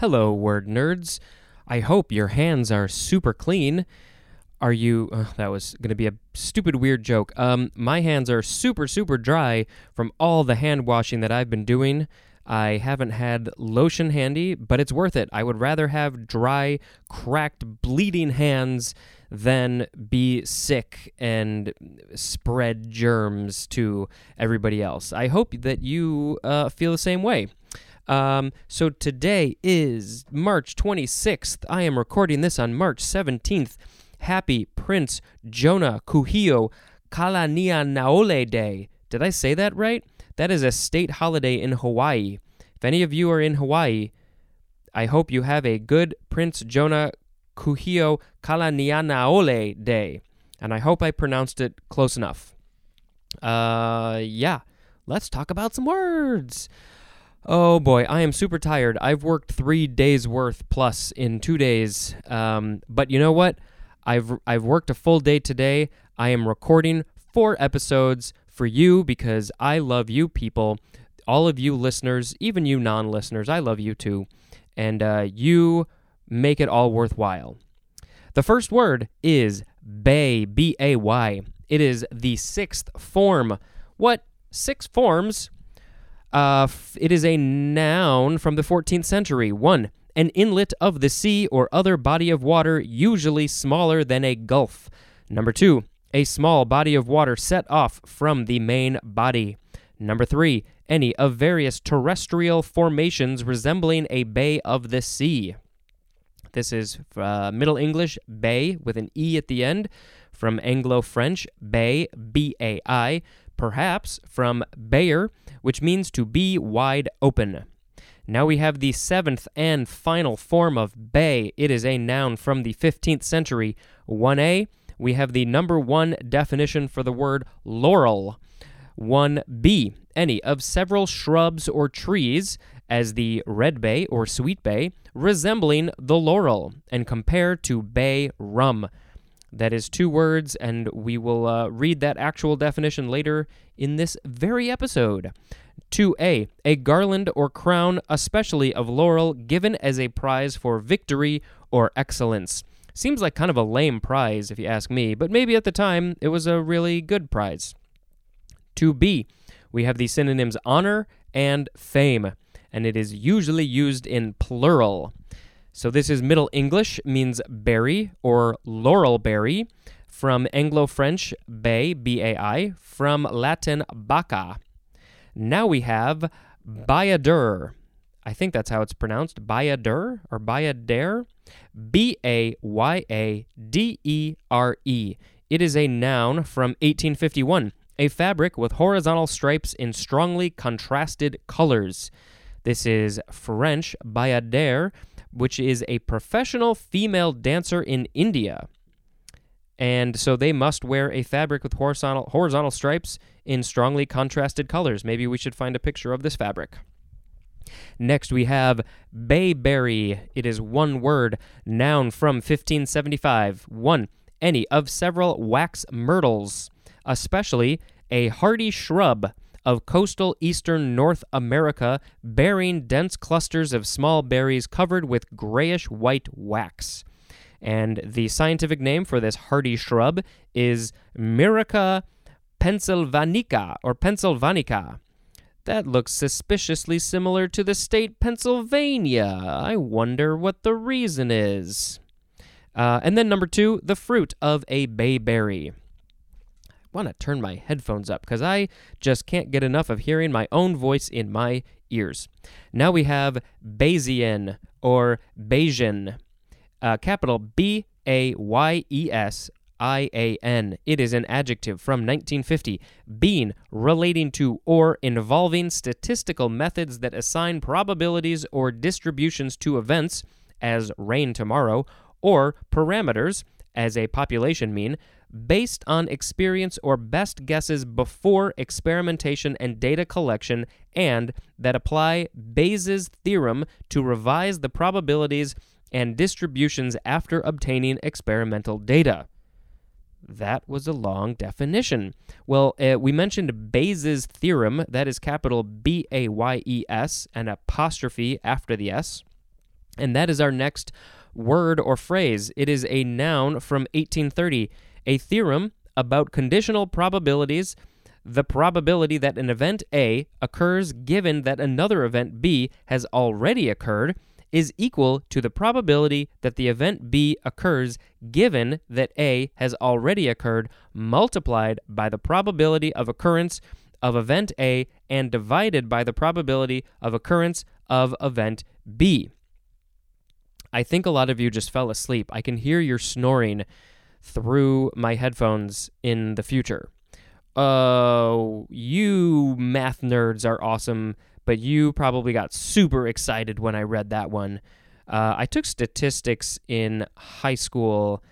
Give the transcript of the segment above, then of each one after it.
Hello, word nerds. I hope your hands are super clean. Are you? Uh, that was going to be a stupid, weird joke. Um, my hands are super, super dry from all the hand washing that I've been doing. I haven't had lotion handy, but it's worth it. I would rather have dry, cracked, bleeding hands than be sick and spread germs to everybody else. I hope that you uh, feel the same way. Um, so today is March 26th. I am recording this on March 17th. Happy Prince Jonah Kuhio Kalanianaole Day. Did I say that right? That is a state holiday in Hawaii. If any of you are in Hawaii, I hope you have a good Prince Jonah Kuhio Kalanianaole Day. And I hope I pronounced it close enough. Uh, yeah. Let's talk about some words. Oh boy, I am super tired. I've worked three days worth plus in two days. Um, but you know what? I've I've worked a full day today. I am recording four episodes for you because I love you people, all of you listeners, even you non-listeners. I love you too, and uh, you make it all worthwhile. The first word is bay, B A Y. It is the sixth form. What six forms? Uh, it is a noun from the 14th century. One, an inlet of the sea or other body of water, usually smaller than a gulf. Number two, a small body of water set off from the main body. Number three, any of various terrestrial formations resembling a bay of the sea. This is uh, Middle English, bay, with an E at the end. From Anglo French, bay, B A I. Perhaps from bayer, which means to be wide open. Now we have the seventh and final form of bay. It is a noun from the 15th century. 1a, we have the number one definition for the word laurel. 1b, any of several shrubs or trees, as the red bay or sweet bay, resembling the laurel, and compare to bay rum. That is two words, and we will uh, read that actual definition later in this very episode. 2a, a garland or crown, especially of laurel, given as a prize for victory or excellence. Seems like kind of a lame prize, if you ask me, but maybe at the time it was a really good prize. 2b, we have the synonyms honor and fame, and it is usually used in plural. So this is Middle English, means berry or laurel berry, from Anglo French bay, B A I, from Latin baca. Now we have bayadere. I think that's how it's pronounced. Bayadere or bayadere? B A Y A D E R E. It is a noun from 1851, a fabric with horizontal stripes in strongly contrasted colors. This is French bayadere, which is a professional female dancer in India. And so they must wear a fabric with horizontal, horizontal stripes in strongly contrasted colors. Maybe we should find a picture of this fabric. Next, we have bayberry. It is one word, noun from 1575. One, any of several wax myrtles, especially a hardy shrub of coastal eastern North America bearing dense clusters of small berries covered with grayish white wax. And the scientific name for this hardy shrub is Myrica pennsylvanica or pennsylvanica. That looks suspiciously similar to the state Pennsylvania. I wonder what the reason is. Uh, and then number two, the fruit of a bayberry. Want to turn my headphones up because I just can't get enough of hearing my own voice in my ears. Now we have Bayesian or Bayesian uh, capital B A Y E S I A N. It is an adjective from 1950, being relating to or involving statistical methods that assign probabilities or distributions to events, as rain tomorrow, or parameters, as a population mean, based on experience or best guesses before experimentation and data collection, and that apply Bayes' theorem to revise the probabilities and distributions after obtaining experimental data. That was a long definition. Well, uh, we mentioned Bayes' theorem, that is capital B A Y E S, an apostrophe after the S. And that is our next word or phrase. It is a noun from 1830, a theorem about conditional probabilities, the probability that an event A occurs given that another event B has already occurred is equal to the probability that the event B occurs given that A has already occurred multiplied by the probability of occurrence of event A and divided by the probability of occurrence of event B. I think a lot of you just fell asleep. I can hear your snoring through my headphones in the future. Oh, you math nerds are awesome, but you probably got super excited when I read that one. Uh, I took statistics in high school,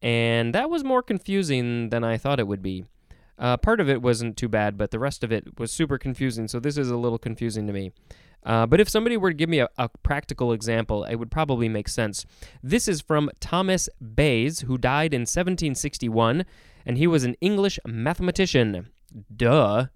and that was more confusing than I thought it would be. Uh, part of it wasn't too bad, but the rest of it was super confusing, so this is a little confusing to me. Uh, but if somebody were to give me a, a, practical example, it would probably make sense. This is from Thomas Bayes, who died in 1761, and he was an English mathematician. Duh.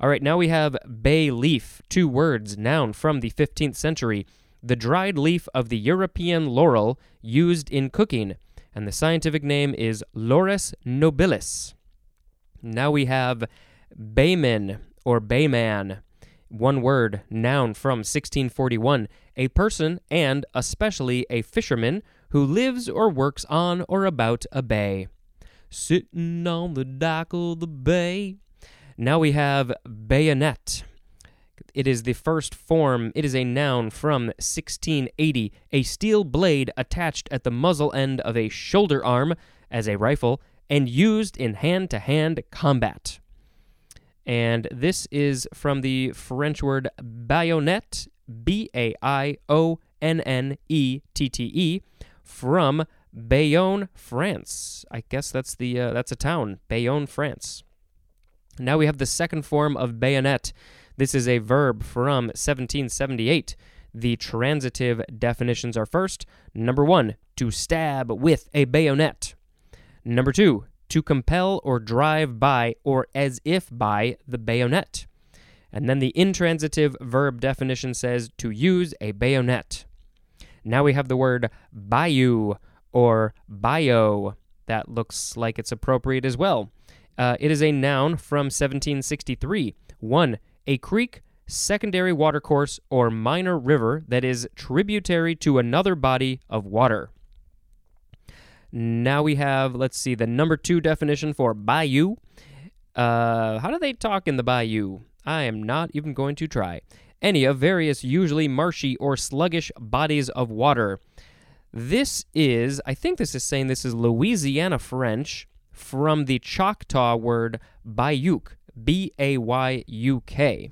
All right, now we have bay leaf, two words, noun from the 15th century. The dried leaf of the European laurel used in cooking, and the scientific name is Laurus nobilis. Now we have bayman or bayman one word, noun from 1641, a person and especially a fisherman who lives or works on or about a bay. Sitting on the dock of the bay. Now we have bayonet. It is the first form, it is a noun from 1680, a steel blade attached at the muzzle end of a shoulder arm as a rifle and used in hand to hand combat. And this is from the French word baïonnette, B A I O N N E T T E, from Bayonne, France. I guess that's the uh, that's a town, Bayonne, France. Now we have the second form of bayonet. This is a verb from 1778. The transitive definitions are first. Number one, to stab with a bayonet. Number two, to compel or drive by or as if by the bayonet. And then the intransitive verb definition says to use a bayonet. Now we have the word bayou or bio. That looks like it's appropriate as well. Uh, it is a noun from 1763. 1. A creek, secondary watercourse, or minor river that is tributary to another body of water. Now we have, let's see, the number two definition for bayou. Uh, how do they talk in the bayou? I am not even going to try. Any of various, usually marshy or sluggish bodies of water. This is, I think this is saying this is Louisiana French from the Choctaw word bayuk, B A Y U K.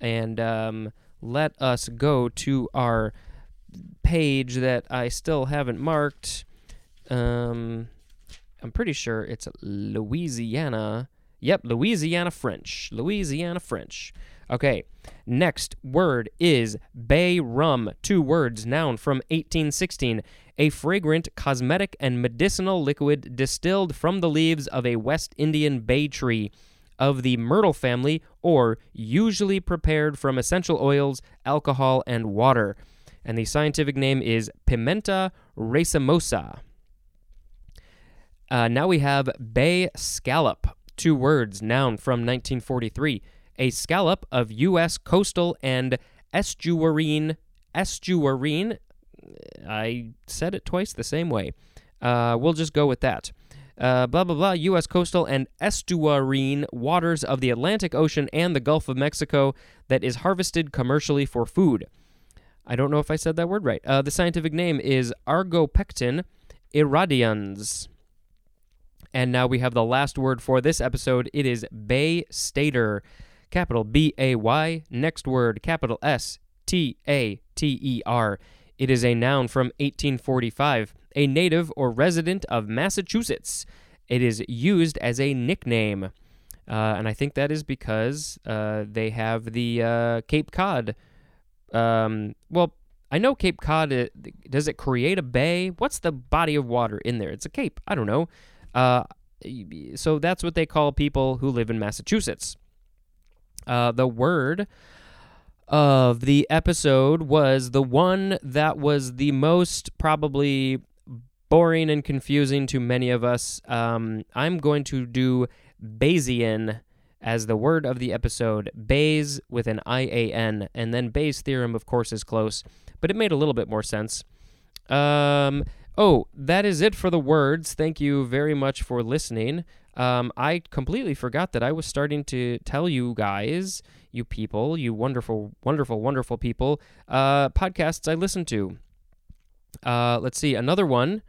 And um, let us go to our page that I still haven't marked. Um, I'm pretty sure it's Louisiana. Yep, Louisiana French. Louisiana French. Okay, next word is bay rum. Two words, noun from 1816. A fragrant cosmetic and medicinal liquid distilled from the leaves of a West Indian bay tree of the myrtle family, or usually prepared from essential oils, alcohol, and water. And the scientific name is Pimenta racemosa. Uh, now we have bay scallop, two words, noun from 1943. A scallop of U.S. coastal and estuarine, estuarine, I said it twice the same way. Uh, we'll just go with that. Uh, blah, blah, blah, U.S. coastal and estuarine waters of the Atlantic Ocean and the Gulf of Mexico that is harvested commercially for food. I don't know if I said that word right. Uh, the scientific name is Argopecten irradians. And now we have the last word for this episode. It is Bay Stater. Capital B A Y. Next word, capital S T A T E R. It is a noun from 1845, a native or resident of Massachusetts. It is used as a nickname. Uh, and I think that is because uh, they have the uh, Cape Cod. Um, well, I know Cape Cod, uh, does it create a bay? What's the body of water in there? It's a cape. I don't know. Uh, so that's what they call people who live in Massachusetts. Uh, the word of the episode was the one that was the most probably boring and confusing to many of us. Um, I'm going to do Bayesian as the word of the episode. Bayes with an I A N, and then Bayes' theorem, of course, is close, but it made a little bit more sense. Um, oh, that is it for the words. Thank you very much for listening. Um, I completely forgot that I was starting to tell you guys, you people, you wonderful, wonderful, wonderful people, uh, podcasts I listen to. Uh, let's see, another one.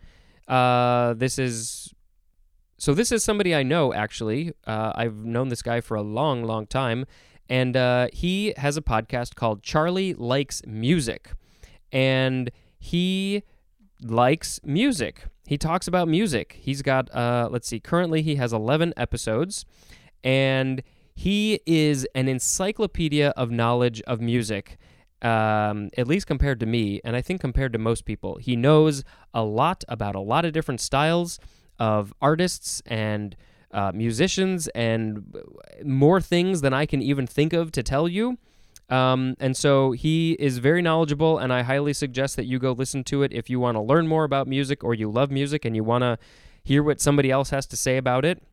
Uh, this is so. This is somebody I know actually. Uh, I've known this guy for a long, long time, and uh, he has a podcast called Charlie Likes Music, and he likes music. He talks about music. He's got, uh, let's see, currently he has 11 episodes, and he is an encyclopedia of knowledge of music, um, at least compared to me, and I think compared to most people. He knows a lot about a lot of different styles of artists and uh, musicians and more things than I can even think of to tell you. Um, and so he is very knowledgeable, and I highly suggest that you go listen to it if you want to learn more about music or you love music and you want to hear what somebody else has to say about it.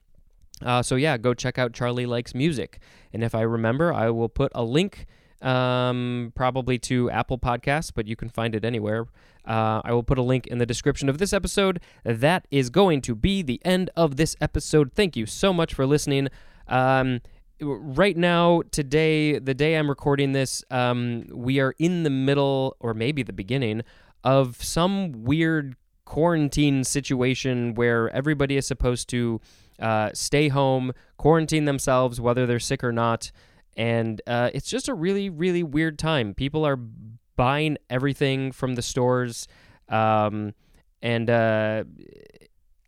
Uh, so yeah, go check out Charlie Likes Music. And if I remember, I will put a link um, probably to Apple Podcasts, but you can find it anywhere. Uh, I will put a link in the description of this episode. That is going to be the end of this episode. Thank you so much for listening. Um, right now, today, the day I'm recording this, um, we are in the middle, or maybe the beginning, of some weird quarantine situation where everybody is supposed to uh, stay home, quarantine themselves, whether they're sick or not. And uh, it's just a really, really weird time. People are buying everything from the stores. Um, and uh,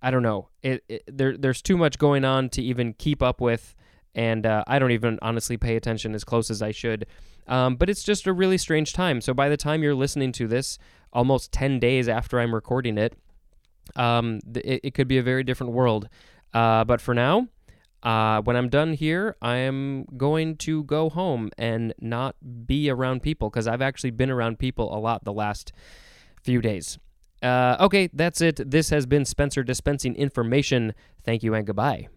I don't know. It, it, there, there's too much going on to even keep up with and uh, I don't even honestly pay attention as close as I should. Um, but it's just a really strange time. So by the time you're listening to this, almost 10 days after I'm recording it, um, it, it, could be a very different world. Uh, but for now, uh, when I'm done here, I am going to go home and not be around people because I've actually been around people a lot the last few days. Uh, okay, that's it. This has been Spencer dispensing information. Thank you and goodbye.